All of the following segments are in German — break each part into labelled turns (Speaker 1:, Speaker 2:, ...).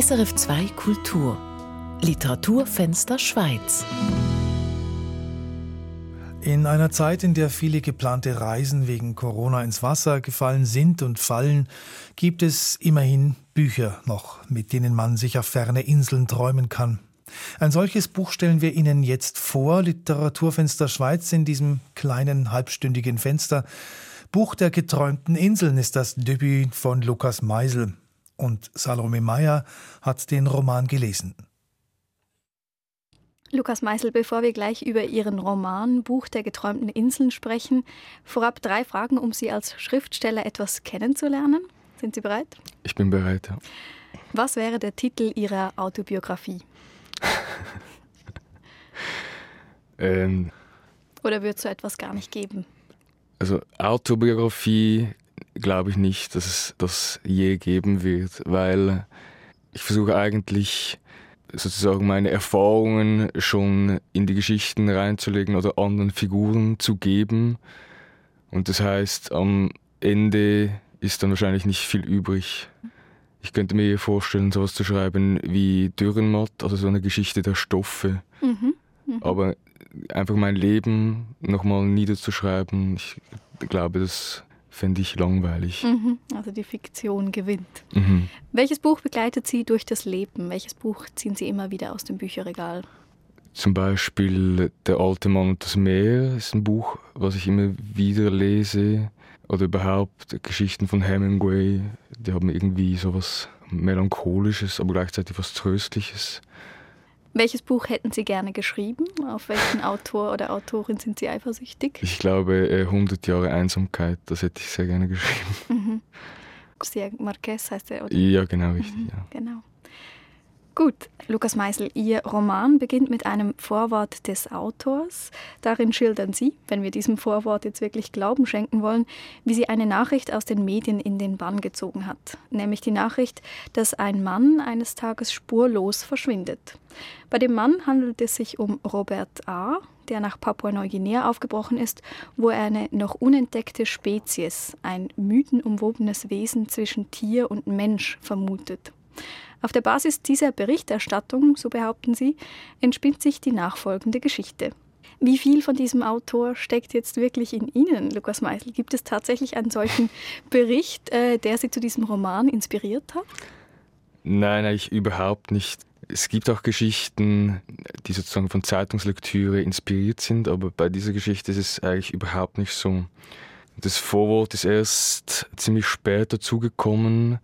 Speaker 1: SRF 2 Kultur Literaturfenster Schweiz
Speaker 2: in einer Zeit, in der viele geplante Reisen wegen Corona ins Wasser gefallen sind und fallen, gibt es immerhin Bücher noch, mit denen man sich auf ferne Inseln träumen kann. Ein solches Buch stellen wir Ihnen jetzt vor, Literaturfenster Schweiz in diesem kleinen halbstündigen Fenster. Buch der geträumten Inseln ist das Debüt von Lukas Meisel. Und Salome Meyer hat den Roman gelesen.
Speaker 3: Lukas Meisel, bevor wir gleich über Ihren Roman Buch der geträumten Inseln sprechen, vorab drei Fragen, um Sie als Schriftsteller etwas kennenzulernen. Sind Sie bereit?
Speaker 4: Ich bin bereit, ja.
Speaker 3: Was wäre der Titel Ihrer Autobiografie?
Speaker 4: ähm,
Speaker 3: Oder wird es so etwas gar nicht geben?
Speaker 4: Also Autobiografie glaube ich nicht, dass es das je geben wird, weil ich versuche eigentlich sozusagen meine Erfahrungen schon in die Geschichten reinzulegen oder anderen Figuren zu geben. Und das heißt, am Ende ist dann wahrscheinlich nicht viel übrig. Ich könnte mir vorstellen, sowas zu schreiben wie Dürrenmatt, also so eine Geschichte der Stoffe. Mhm, mh. Aber einfach mein Leben nochmal niederzuschreiben, ich glaube, das fände ich langweilig.
Speaker 3: Mhm, also die Fiktion gewinnt. Mhm. Welches Buch begleitet Sie durch das Leben? Welches Buch ziehen Sie immer wieder aus dem Bücherregal?
Speaker 4: Zum Beispiel Der alte Mann und das Meer ist ein Buch, was ich immer wieder lese. Oder überhaupt Geschichten von Hemingway, die haben irgendwie so was Melancholisches, aber gleichzeitig was Tröstliches.
Speaker 3: Welches Buch hätten Sie gerne geschrieben? Auf welchen Autor oder Autorin sind Sie eifersüchtig?
Speaker 4: Ich glaube, 100 äh, Jahre Einsamkeit, das hätte ich sehr gerne geschrieben. Mhm.
Speaker 3: Garcia Marquez heißt er, oder?
Speaker 4: Ja, genau, richtig.
Speaker 3: Mhm,
Speaker 4: ja.
Speaker 3: Genau. Gut, Lukas Meisel, Ihr Roman beginnt mit einem Vorwort des Autors. Darin schildern Sie, wenn wir diesem Vorwort jetzt wirklich Glauben schenken wollen, wie sie eine Nachricht aus den Medien in den Bann gezogen hat. Nämlich die Nachricht, dass ein Mann eines Tages spurlos verschwindet. Bei dem Mann handelt es sich um Robert A., der nach Papua-Neuguinea aufgebrochen ist, wo er eine noch unentdeckte Spezies, ein mythenumwobenes Wesen zwischen Tier und Mensch, vermutet. Auf der Basis dieser Berichterstattung, so behaupten sie, entspinnt sich die nachfolgende Geschichte. Wie viel von diesem Autor steckt jetzt wirklich in Ihnen, Lukas Meisel? Gibt es tatsächlich einen solchen Bericht, äh, der Sie zu diesem Roman inspiriert hat?
Speaker 4: Nein, eigentlich überhaupt nicht. Es gibt auch Geschichten, die sozusagen von Zeitungslektüre inspiriert sind, aber bei dieser Geschichte ist es eigentlich überhaupt nicht so. Das Vorwort ist erst ziemlich spät dazugekommen.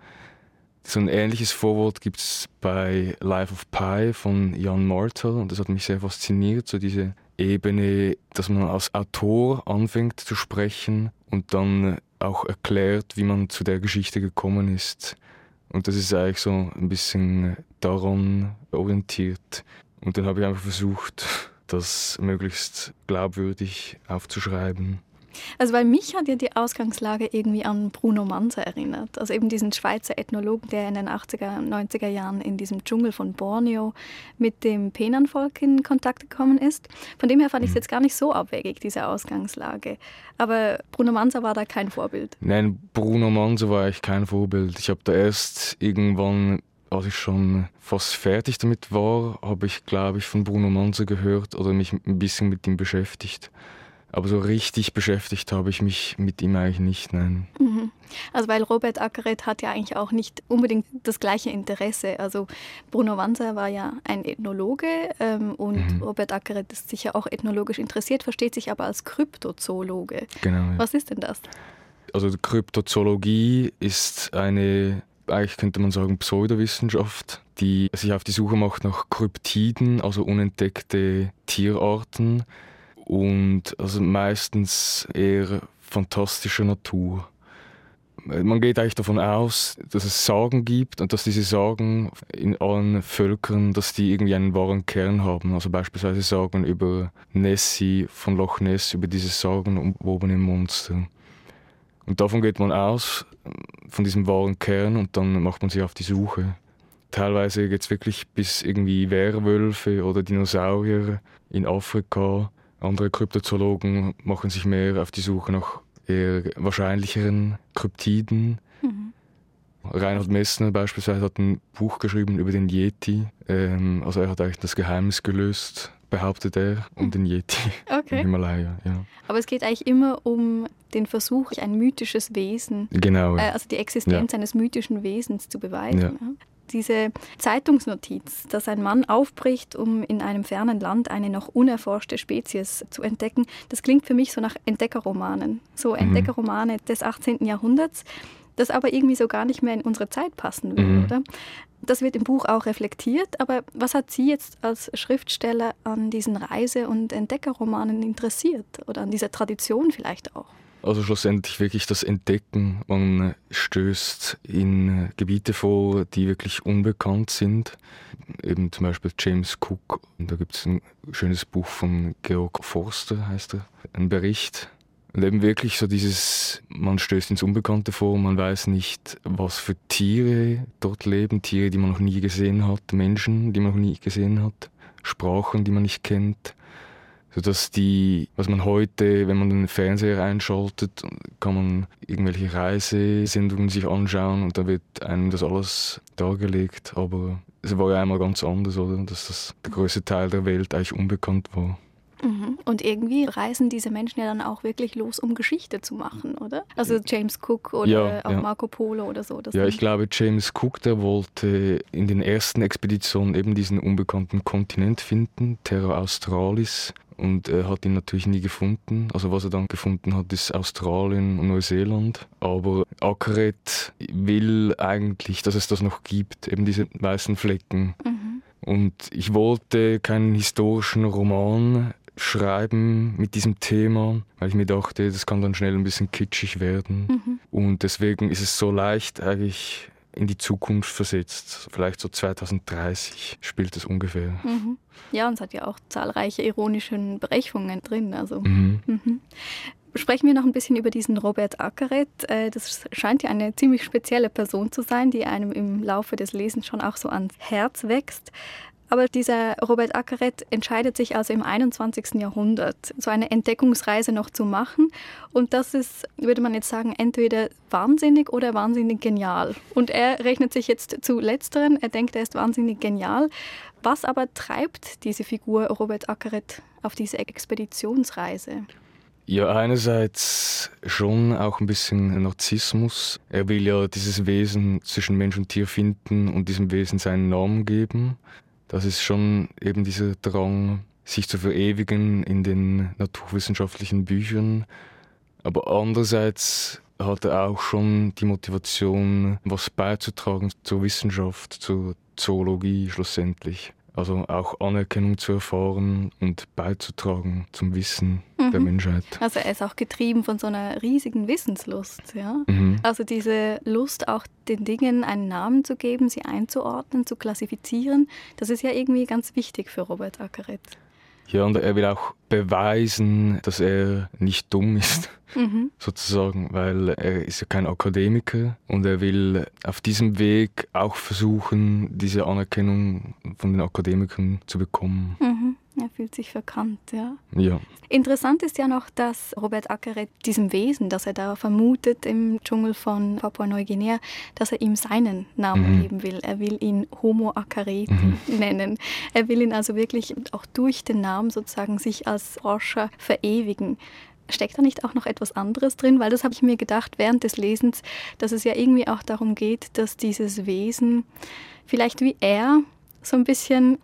Speaker 4: So ein ähnliches Vorwort gibt es bei Life of Pi von Jan Martel und das hat mich sehr fasziniert, so diese Ebene, dass man als Autor anfängt zu sprechen und dann auch erklärt, wie man zu der Geschichte gekommen ist. Und das ist eigentlich so ein bisschen daran orientiert. Und dann habe ich einfach versucht, das möglichst glaubwürdig aufzuschreiben.
Speaker 3: Also weil mich hat ja die Ausgangslage irgendwie an Bruno Manza erinnert. Also eben diesen Schweizer Ethnologen, der in den 80er, 90er Jahren in diesem Dschungel von Borneo mit dem Penan-Volk in Kontakt gekommen ist. Von dem her fand ich es mhm. jetzt gar nicht so abwegig, diese Ausgangslage. Aber Bruno Manza war da kein Vorbild.
Speaker 4: Nein, Bruno Manza war eigentlich kein Vorbild. Ich habe da erst irgendwann als ich schon fast fertig damit war, habe ich, glaube ich, von Bruno Manza gehört oder mich ein bisschen mit ihm beschäftigt. Aber so richtig beschäftigt habe ich mich mit ihm eigentlich nicht, nein.
Speaker 3: Mhm. Also weil Robert Ackeret hat ja eigentlich auch nicht unbedingt das gleiche Interesse. Also Bruno Wanzer war ja ein Ethnologe ähm, und mhm. Robert Ackeret ist sicher auch ethnologisch interessiert, versteht sich aber als Kryptozoologe.
Speaker 4: Genau. Ja.
Speaker 3: Was ist denn das?
Speaker 4: Also Kryptozoologie ist eine, eigentlich könnte man sagen, Pseudowissenschaft, die sich auf die Suche macht nach Kryptiden, also unentdeckte Tierarten und also meistens eher fantastischer Natur. Man geht eigentlich davon aus, dass es Sagen gibt und dass diese Sagen in allen Völkern, dass die irgendwie einen wahren Kern haben. Also beispielsweise Sagen über Nessie von Loch Ness, über dieses sagenumwobene Monster. Und davon geht man aus, von diesem wahren Kern, und dann macht man sich auf die Suche. Teilweise geht es wirklich bis irgendwie Werwölfe oder Dinosaurier in Afrika andere Kryptozoologen machen sich mehr auf die Suche nach eher wahrscheinlicheren Kryptiden. Mhm. Reinhard Messner beispielsweise hat ein Buch geschrieben über den Yeti. Ähm, also er hat eigentlich das Geheimnis gelöst, behauptet er, um den Yeti okay. im Himalaya. Ja.
Speaker 3: Aber es geht eigentlich immer um den Versuch, ein mythisches Wesen,
Speaker 4: genau,
Speaker 3: äh, also die Existenz ja. eines mythischen Wesens zu beweisen. Diese Zeitungsnotiz, dass ein Mann aufbricht, um in einem fernen Land eine noch unerforschte Spezies zu entdecken, das klingt für mich so nach Entdeckerromanen. So mhm. Entdeckerromane des 18. Jahrhunderts, das aber irgendwie so gar nicht mehr in unsere Zeit passen will, mhm. oder? Das wird im Buch auch reflektiert, aber was hat Sie jetzt als Schriftsteller an diesen Reise- und Entdeckerromanen interessiert oder an dieser Tradition vielleicht auch?
Speaker 4: Also schlussendlich wirklich das Entdecken. Man stößt in Gebiete vor, die wirklich unbekannt sind. Eben zum Beispiel James Cook. Und da gibt es ein schönes Buch von Georg Forster, heißt er. Ein Bericht. Und eben wirklich so dieses, man stößt ins Unbekannte vor, man weiß nicht, was für Tiere dort leben, Tiere, die man noch nie gesehen hat, Menschen, die man noch nie gesehen hat, Sprachen, die man nicht kennt sodass die, was man heute, wenn man den Fernseher einschaltet, kann man irgendwelche Reisesendungen sich anschauen und da wird einem das alles dargelegt. Aber es war ja einmal ganz anders, oder? Dass das der größte Teil der Welt eigentlich unbekannt war.
Speaker 3: Mhm. Und irgendwie reisen diese Menschen ja dann auch wirklich los, um Geschichte zu machen, oder? Also James Cook oder ja, auch ja. Marco Polo oder so.
Speaker 4: ja, ich glaube, James Cook, der wollte in den ersten Expeditionen eben diesen unbekannten Kontinent finden, Terra Australis. Und er hat ihn natürlich nie gefunden. Also was er dann gefunden hat, ist Australien und Neuseeland. Aber Ackeret will eigentlich, dass es das noch gibt, eben diese weißen Flecken. Mhm. Und ich wollte keinen historischen Roman schreiben mit diesem Thema, weil ich mir dachte, das kann dann schnell ein bisschen kitschig werden. Mhm. Und deswegen ist es so leicht eigentlich in die Zukunft versetzt. Vielleicht so 2030 spielt es ungefähr.
Speaker 3: Mhm. Ja, und es hat ja auch zahlreiche ironische Berechtigungen drin. Also. Mhm. Mhm. Sprechen wir noch ein bisschen über diesen Robert Ackeret. Äh, das scheint ja eine ziemlich spezielle Person zu sein, die einem im Laufe des Lesens schon auch so ans Herz wächst. Aber dieser Robert Ackeret entscheidet sich also im 21. Jahrhundert, so eine Entdeckungsreise noch zu machen. Und das ist, würde man jetzt sagen, entweder wahnsinnig oder wahnsinnig genial. Und er rechnet sich jetzt zu letzteren. Er denkt, er ist wahnsinnig genial. Was aber treibt diese Figur Robert Ackeret auf diese Expeditionsreise?
Speaker 4: Ja, einerseits schon auch ein bisschen Narzissmus. Er will ja dieses Wesen zwischen Mensch und Tier finden und diesem Wesen seinen Namen geben. Das ist schon eben dieser Drang, sich zu verewigen in den naturwissenschaftlichen Büchern. Aber andererseits hat er auch schon die Motivation, was beizutragen zur Wissenschaft, zur Zoologie schlussendlich. Also auch Anerkennung zu erfahren und beizutragen zum Wissen mhm. der Menschheit.
Speaker 3: Also er ist auch getrieben von so einer riesigen Wissenslust, ja. Mhm. Also diese Lust, auch den Dingen einen Namen zu geben, sie einzuordnen, zu klassifizieren, das ist ja irgendwie ganz wichtig für Robert Ackeret.
Speaker 4: Ja, und er will auch beweisen, dass er nicht dumm ist, mhm. sozusagen, weil er ist ja kein Akademiker und er will auf diesem Weg auch versuchen, diese Anerkennung von den Akademikern zu bekommen.
Speaker 3: Mhm. Er fühlt sich verkannt, ja.
Speaker 4: Ja.
Speaker 3: Interessant ist ja noch, dass Robert Ackeret diesem Wesen, das er da vermutet im Dschungel von Papua-Neuguinea, dass er ihm seinen Namen mhm. geben will. Er will ihn Homo Accareti mhm. nennen. Er will ihn also wirklich auch durch den Namen sozusagen sich als Forscher verewigen. Steckt da nicht auch noch etwas anderes drin? Weil das habe ich mir gedacht während des Lesens, dass es ja irgendwie auch darum geht, dass dieses Wesen vielleicht wie er so ein bisschen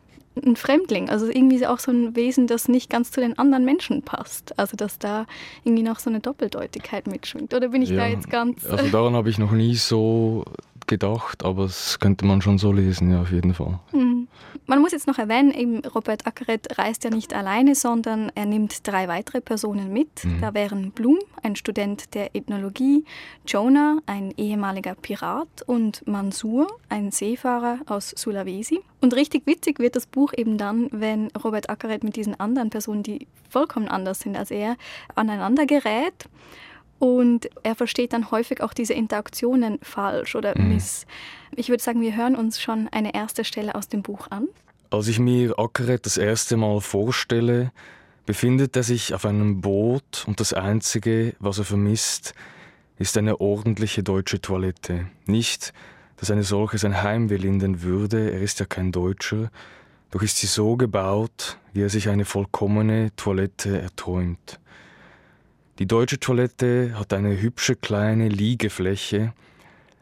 Speaker 3: ein Fremdling, also irgendwie auch so ein Wesen, das nicht ganz zu den anderen Menschen passt. Also dass da irgendwie noch so eine Doppeldeutigkeit mitschwingt. Oder bin ich
Speaker 4: ja,
Speaker 3: da jetzt ganz...
Speaker 4: Also daran habe ich noch nie so gedacht, aber das könnte man schon so lesen, ja, auf jeden Fall.
Speaker 3: Mhm. Man muss jetzt noch erwähnen, eben Robert Ackeret reist ja nicht alleine, sondern er nimmt drei weitere Personen mit. Mhm. Da wären Blum, ein Student der Ethnologie, Jonah, ein ehemaliger Pirat und Mansur, ein Seefahrer aus Sulawesi. Und richtig witzig wird das Buch eben dann, wenn Robert Ackeret mit diesen anderen Personen, die vollkommen anders sind als er, aneinander gerät. Und er versteht dann häufig auch diese Interaktionen falsch oder mhm. miss. Ich würde sagen, wir hören uns schon eine erste Stelle aus dem Buch an.
Speaker 4: Als ich mir Ackeret das erste Mal vorstelle, befindet er sich auf einem Boot und das Einzige, was er vermisst, ist eine ordentliche deutsche Toilette. Nicht dass eine solche sein Heim linden würde. Er ist ja kein Deutscher. Doch ist sie so gebaut, wie er sich eine vollkommene Toilette erträumt. Die deutsche Toilette hat eine hübsche kleine Liegefläche,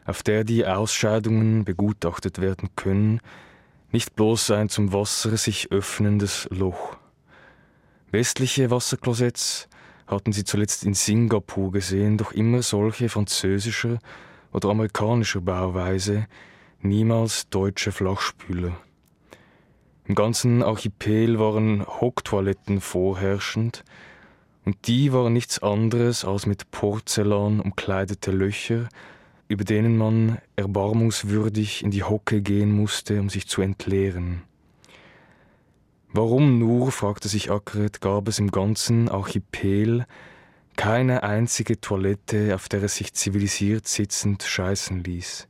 Speaker 4: auf der die Ausscheidungen begutachtet werden können, nicht bloß ein zum Wasser sich öffnendes Loch. Westliche Wasserklosetts hatten sie zuletzt in Singapur gesehen, doch immer solche französischer oder amerikanischer Bauweise, niemals deutsche Flachspüler. Im ganzen Archipel waren Hocktoiletten vorherrschend, und die waren nichts anderes als mit Porzellan umkleidete Löcher, über denen man erbarmungswürdig in die Hocke gehen musste, um sich zu entleeren. Warum nur, fragte sich Ackeret, gab es im ganzen Archipel keine einzige Toilette, auf der es sich zivilisiert sitzend scheißen ließ.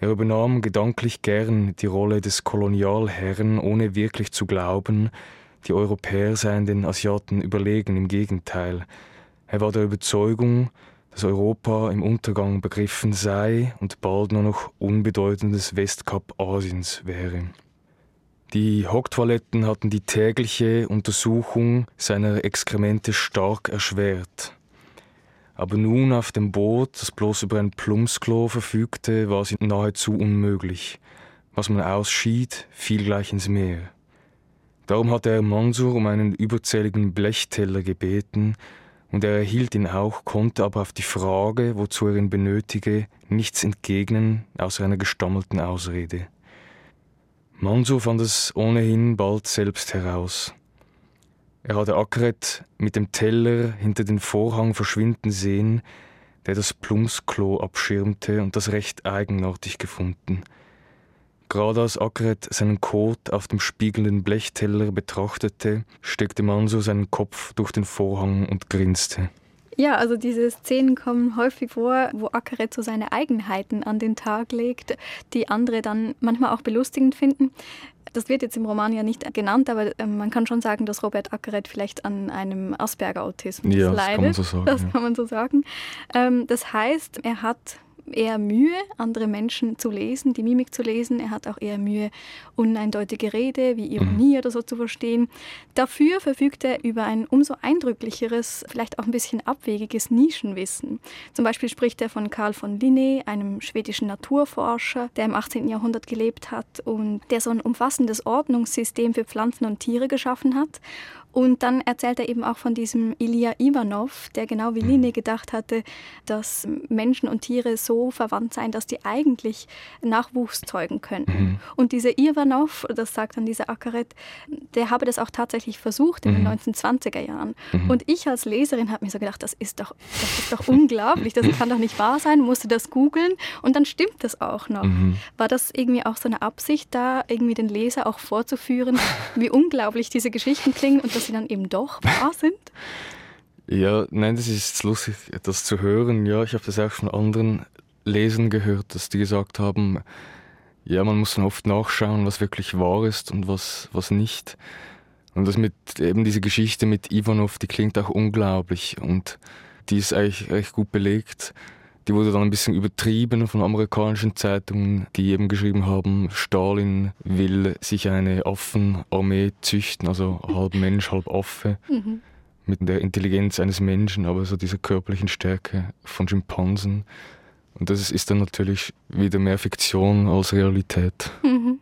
Speaker 4: Er übernahm gedanklich gern die Rolle des Kolonialherren, ohne wirklich zu glauben, die Europäer seien den Asiaten überlegen, im Gegenteil. Er war der Überzeugung, dass Europa im Untergang begriffen sei und bald nur noch unbedeutendes Westkap Asiens wäre. Die Hocktoiletten hatten die tägliche Untersuchung seiner Exkremente stark erschwert. Aber nun auf dem Boot, das bloß über ein Plumpsklo verfügte, war sie nahezu unmöglich. Was man ausschied, fiel gleich ins Meer. Darum hatte er Mansur um einen überzähligen Blechteller gebeten, und er erhielt ihn auch, konnte aber auf die Frage, wozu er ihn benötige, nichts entgegnen, außer einer gestammelten Ausrede. Mansur fand es ohnehin bald selbst heraus. Er hatte Akret mit dem Teller hinter den Vorhang verschwinden sehen, der das Plumpsklo abschirmte und das recht eigenartig gefunden. Gerade als Akret seinen Kot auf dem spiegelnden Blechteller betrachtete, steckte Manso seinen Kopf durch den Vorhang und grinste.
Speaker 3: Ja, also diese Szenen kommen häufig vor, wo Ackeret so seine Eigenheiten an den Tag legt, die andere dann manchmal auch belustigend finden. Das wird jetzt im Roman ja nicht genannt, aber äh, man kann schon sagen, dass Robert Ackeret vielleicht an einem Asperger-Autismus
Speaker 4: ja,
Speaker 3: leidet.
Speaker 4: Das kann man so sagen.
Speaker 3: Das
Speaker 4: ja.
Speaker 3: kann man so sagen. Ähm, das heißt, er hat eher Mühe, andere Menschen zu lesen, die Mimik zu lesen. Er hat auch eher Mühe, uneindeutige Rede wie Ironie mhm. oder so zu verstehen. Dafür verfügt er über ein umso eindrücklicheres, vielleicht auch ein bisschen abwegiges Nischenwissen. Zum Beispiel spricht er von Karl von Linné, einem schwedischen Naturforscher, der im 18. Jahrhundert gelebt hat und der so ein umfassendes Ordnungssystem für Pflanzen und Tiere geschaffen hat. Und dann erzählt er eben auch von diesem Ilya Ivanov, der genau wie Line gedacht hatte, dass Menschen und Tiere so verwandt seien, dass die eigentlich Nachwuchs zeugen könnten. Mhm. Und dieser Ivanov, das sagt dann dieser Akaret, der habe das auch tatsächlich versucht in mhm. den 1920er Jahren. Mhm. Und ich als Leserin habe mir so gedacht, das ist doch, das ist doch unglaublich, das kann doch nicht wahr sein, musste das googeln und dann stimmt das auch noch. Mhm. War das irgendwie auch so eine Absicht da, irgendwie den Leser auch vorzuführen, wie unglaublich diese Geschichten klingen und dass sie dann eben doch wahr sind?
Speaker 4: Ja, nein, das ist lustig, das zu hören. Ja, ich habe das auch von anderen Lesern gehört, dass die gesagt haben, ja, man muss dann oft nachschauen, was wirklich wahr ist und was, was nicht. Und das mit eben diese Geschichte mit Ivanov, die klingt auch unglaublich und die ist eigentlich recht gut belegt. Die wurde dann ein bisschen übertrieben von amerikanischen Zeitungen, die eben geschrieben haben, Stalin will sich eine Affenarmee züchten, also halb Mensch, halb Affe. Mhm. Mit der Intelligenz eines Menschen, aber so dieser körperlichen Stärke von Schimpansen. Und das ist dann natürlich wieder mehr Fiktion als Realität.
Speaker 3: Mhm.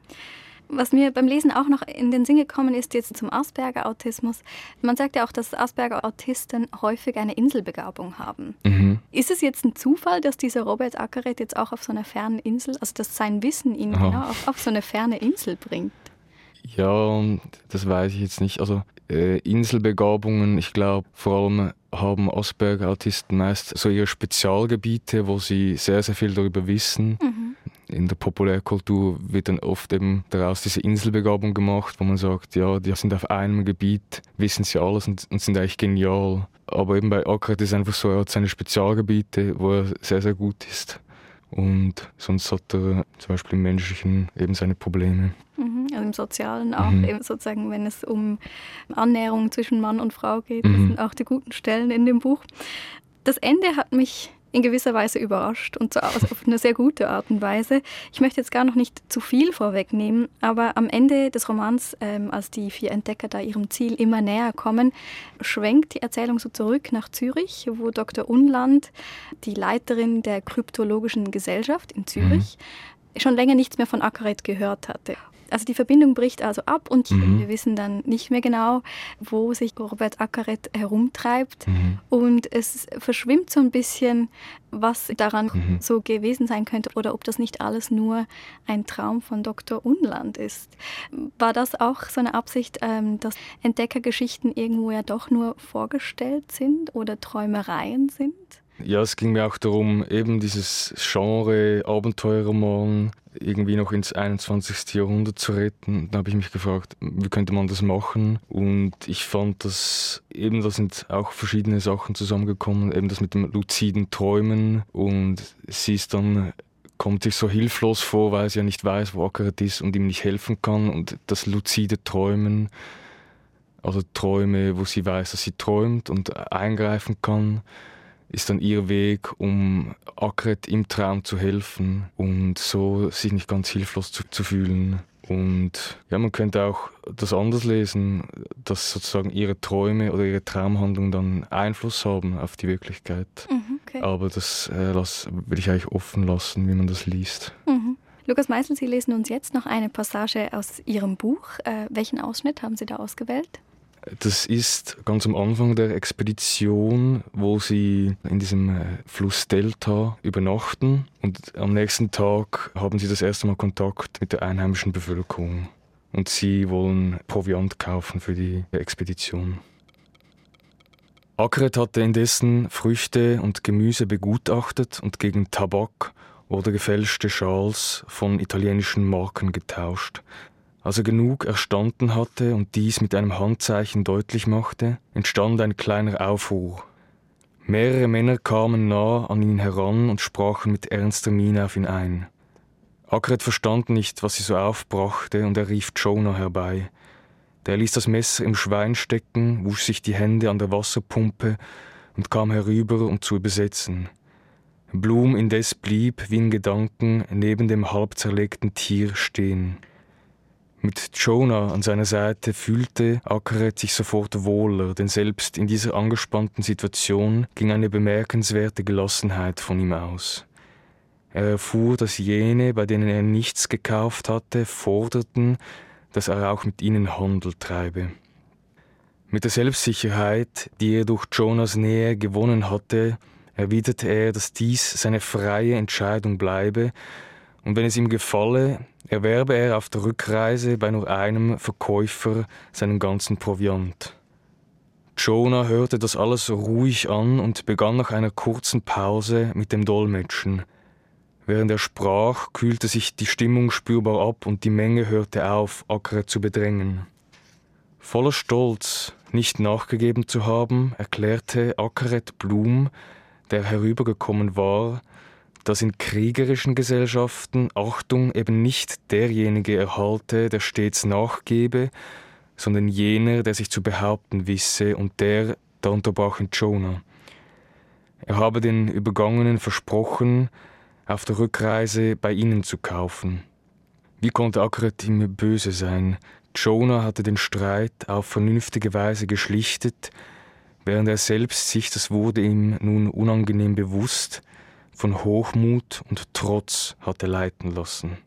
Speaker 3: Was mir beim Lesen auch noch in den Sinn gekommen ist, jetzt zum Asperger-Autismus. Man sagt ja auch, dass Asperger-Autisten häufig eine Inselbegabung haben. Mhm. Ist es jetzt ein Zufall, dass dieser Robert Ackeret jetzt auch auf so einer fernen Insel, also dass sein Wissen ihn genau auf, auf so eine ferne Insel bringt?
Speaker 4: Ja, das weiß ich jetzt nicht. Also äh, Inselbegabungen, ich glaube, vor allem haben Asperger-Autisten meist so ihre Spezialgebiete, wo sie sehr, sehr viel darüber wissen. Mhm. In der Populärkultur wird dann oft eben daraus diese Inselbegabung gemacht, wo man sagt, ja, die sind auf einem Gebiet, wissen sie alles und, und sind eigentlich genial. Aber eben bei Akrat ist es einfach so, er hat seine Spezialgebiete, wo er sehr, sehr gut ist. Und sonst hat er zum Beispiel im Menschlichen eben seine Probleme.
Speaker 3: Mhm, also im Sozialen auch, mhm. eben sozusagen, wenn es um Annäherung zwischen Mann und Frau geht. Das mhm. sind auch die guten Stellen in dem Buch. Das Ende hat mich in gewisser Weise überrascht und zwar auf eine sehr gute Art und Weise. Ich möchte jetzt gar noch nicht zu viel vorwegnehmen, aber am Ende des Romans, ähm, als die vier Entdecker da ihrem Ziel immer näher kommen, schwenkt die Erzählung so zurück nach Zürich, wo Dr. Unland, die Leiterin der Kryptologischen Gesellschaft in Zürich, mhm. schon länger nichts mehr von Akaret gehört hatte. Also die Verbindung bricht also ab und mhm. wir wissen dann nicht mehr genau, wo sich Robert Ackeret herumtreibt. Mhm. Und es verschwimmt so ein bisschen, was daran mhm. so gewesen sein könnte oder ob das nicht alles nur ein Traum von Dr. Unland ist. War das auch so eine Absicht, ähm, dass Entdeckergeschichten irgendwo ja doch nur vorgestellt sind oder Träumereien sind?
Speaker 4: Ja, es ging mir auch darum, eben dieses Genre Abenteuerroman irgendwie noch ins 21. Jahrhundert zu retten. Da habe ich mich gefragt, wie könnte man das machen? Und ich fand, dass eben da sind auch verschiedene Sachen zusammengekommen, eben das mit dem luziden Träumen und sie ist dann kommt sich so hilflos vor, weil sie ja nicht weiß, wo Ackeret ist und ihm nicht helfen kann und das luzide Träumen, also Träume, wo sie weiß, dass sie träumt und eingreifen kann ist dann ihr Weg, um Akret im Traum zu helfen und so sich nicht ganz hilflos zu, zu fühlen. Und ja, man könnte auch das anders lesen, dass sozusagen ihre Träume oder ihre Traumhandlungen dann Einfluss haben auf die Wirklichkeit. Mhm, okay. Aber das äh, lass, will ich eigentlich offen lassen, wie man das liest.
Speaker 3: Mhm. Lukas Meisel, Sie lesen uns jetzt noch eine Passage aus Ihrem Buch. Äh, welchen Ausschnitt haben Sie da ausgewählt?
Speaker 4: Das ist ganz am Anfang der Expedition, wo sie in diesem äh, Fluss Delta übernachten. Und am nächsten Tag haben sie das erste Mal Kontakt mit der einheimischen Bevölkerung. Und sie wollen Proviant kaufen für die Expedition. Akret hatte indessen Früchte und Gemüse begutachtet und gegen Tabak oder gefälschte Schals von italienischen Marken getauscht, als er genug erstanden hatte und dies mit einem Handzeichen deutlich machte, entstand ein kleiner Aufruhr. Mehrere Männer kamen nah an ihn heran und sprachen mit ernster Miene auf ihn ein. Akret verstand nicht, was sie so aufbrachte, und er rief Jonah herbei. Der ließ das Messer im Schwein stecken, wusch sich die Hände an der Wasserpumpe und kam herüber, um zu übersetzen. Blum indes blieb, wie in Gedanken, neben dem halb zerlegten Tier stehen. Mit Jonah an seiner Seite fühlte Ackeret sich sofort wohler, denn selbst in dieser angespannten Situation ging eine bemerkenswerte Gelassenheit von ihm aus. Er erfuhr, dass jene, bei denen er nichts gekauft hatte, forderten, dass er auch mit ihnen Handel treibe. Mit der Selbstsicherheit, die er durch Jonas Nähe gewonnen hatte, erwiderte er, dass dies seine freie Entscheidung bleibe und wenn es ihm gefalle, erwerbe er auf der Rückreise bei nur einem Verkäufer seinen ganzen Proviant. Jonah hörte das alles ruhig an und begann nach einer kurzen Pause mit dem Dolmetschen. Während er sprach, kühlte sich die Stimmung spürbar ab und die Menge hörte auf, Akre zu bedrängen. Voller Stolz, nicht nachgegeben zu haben, erklärte Akeret Blum, der herübergekommen war, dass in kriegerischen Gesellschaften Achtung eben nicht derjenige erhalte, der stets nachgebe, sondern jener, der sich zu behaupten wisse, und der, da unterbrach Jonah. Er habe den Übergangenen versprochen, auf der Rückreise bei ihnen zu kaufen. Wie konnte Akret ihm böse sein? Jonah hatte den Streit auf vernünftige Weise geschlichtet, während er selbst sich, das wurde ihm nun unangenehm bewusst, von Hochmut und Trotz hatte leiten lassen.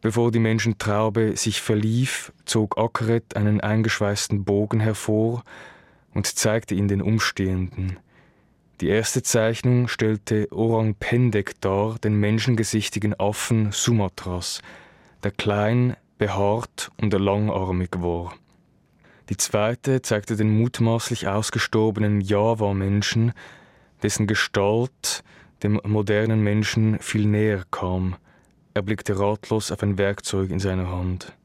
Speaker 4: Bevor die Menschentraube sich verlief, zog Ackeret einen eingeschweißten Bogen hervor und zeigte ihn den Umstehenden. Die erste Zeichnung stellte Orang Pendek dar, den menschengesichtigen Affen Sumatras, der klein, behaart und langarmig war. Die zweite zeigte den mutmaßlich ausgestorbenen Java-Menschen, dessen Gestalt dem modernen Menschen viel näher kam. Er blickte ratlos auf ein Werkzeug in seiner Hand.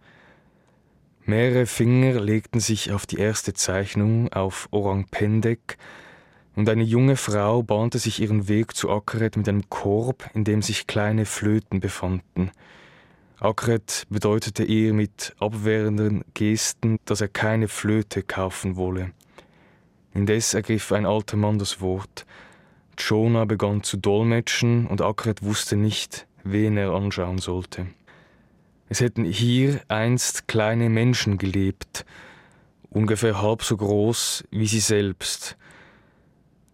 Speaker 4: Mehrere Finger legten sich auf die erste Zeichnung, auf Orang Pendek, und eine junge Frau bahnte sich ihren Weg zu Akret mit einem Korb, in dem sich kleine Flöten befanden. Akret bedeutete ihr mit abwehrenden Gesten, dass er keine Flöte kaufen wolle. Indes ergriff ein alter Mann das Wort. Jonah begann zu dolmetschen und Akret wusste nicht, wen er anschauen sollte. Es hätten hier einst kleine Menschen gelebt, ungefähr halb so groß wie sie selbst.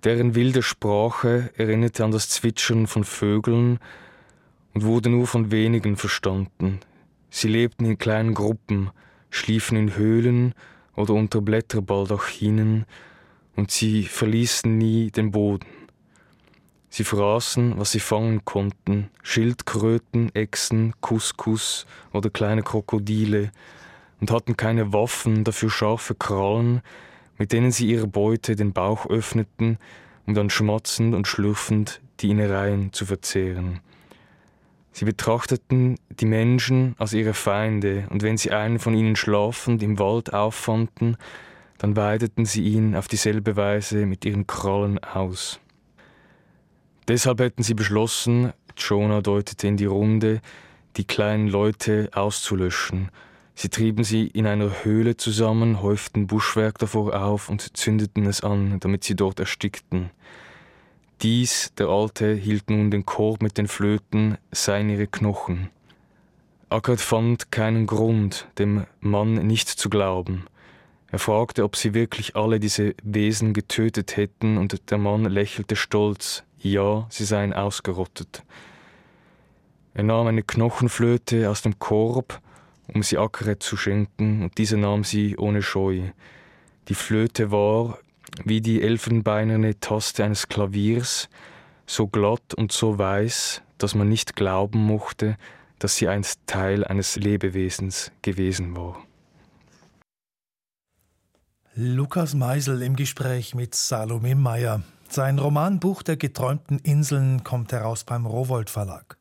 Speaker 4: Deren wilde Sprache erinnerte an das Zwitschern von Vögeln und wurde nur von wenigen verstanden. Sie lebten in kleinen Gruppen, schliefen in Höhlen oder unter Blätterbaldachinen und sie verließen nie den Boden. Sie fraßen, was sie fangen konnten, Schildkröten, Echsen, Couscous oder kleine Krokodile, und hatten keine Waffen, dafür scharfe Krallen, mit denen sie ihre Beute den Bauch öffneten, um dann schmatzend und schlürfend die Innereien zu verzehren. Sie betrachteten die Menschen als ihre Feinde, und wenn sie einen von ihnen schlafend im Wald auffanden, dann weideten sie ihn auf dieselbe Weise mit ihren Krallen aus. Deshalb hätten sie beschlossen, Jonah deutete in die Runde, die kleinen Leute auszulöschen. Sie trieben sie in einer Höhle zusammen, häuften Buschwerk davor auf und zündeten es an, damit sie dort erstickten. Dies, der Alte, hielt nun den Korb mit den Flöten, seien ihre Knochen. Ackert fand keinen Grund, dem Mann nicht zu glauben. Er fragte, ob sie wirklich alle diese Wesen getötet hätten, und der Mann lächelte stolz, ja, sie seien ausgerottet. Er nahm eine Knochenflöte aus dem Korb, um sie Akret zu schenken, und diese nahm sie ohne Scheu. Die Flöte war, wie die elfenbeinerne Taste eines Klaviers, so glatt und so weiß, dass man nicht glauben mochte, dass sie einst Teil eines Lebewesens gewesen war.
Speaker 2: Lukas Meisel im Gespräch mit Salome Meyer. Sein Roman Buch der geträumten Inseln kommt heraus beim Rowold Verlag.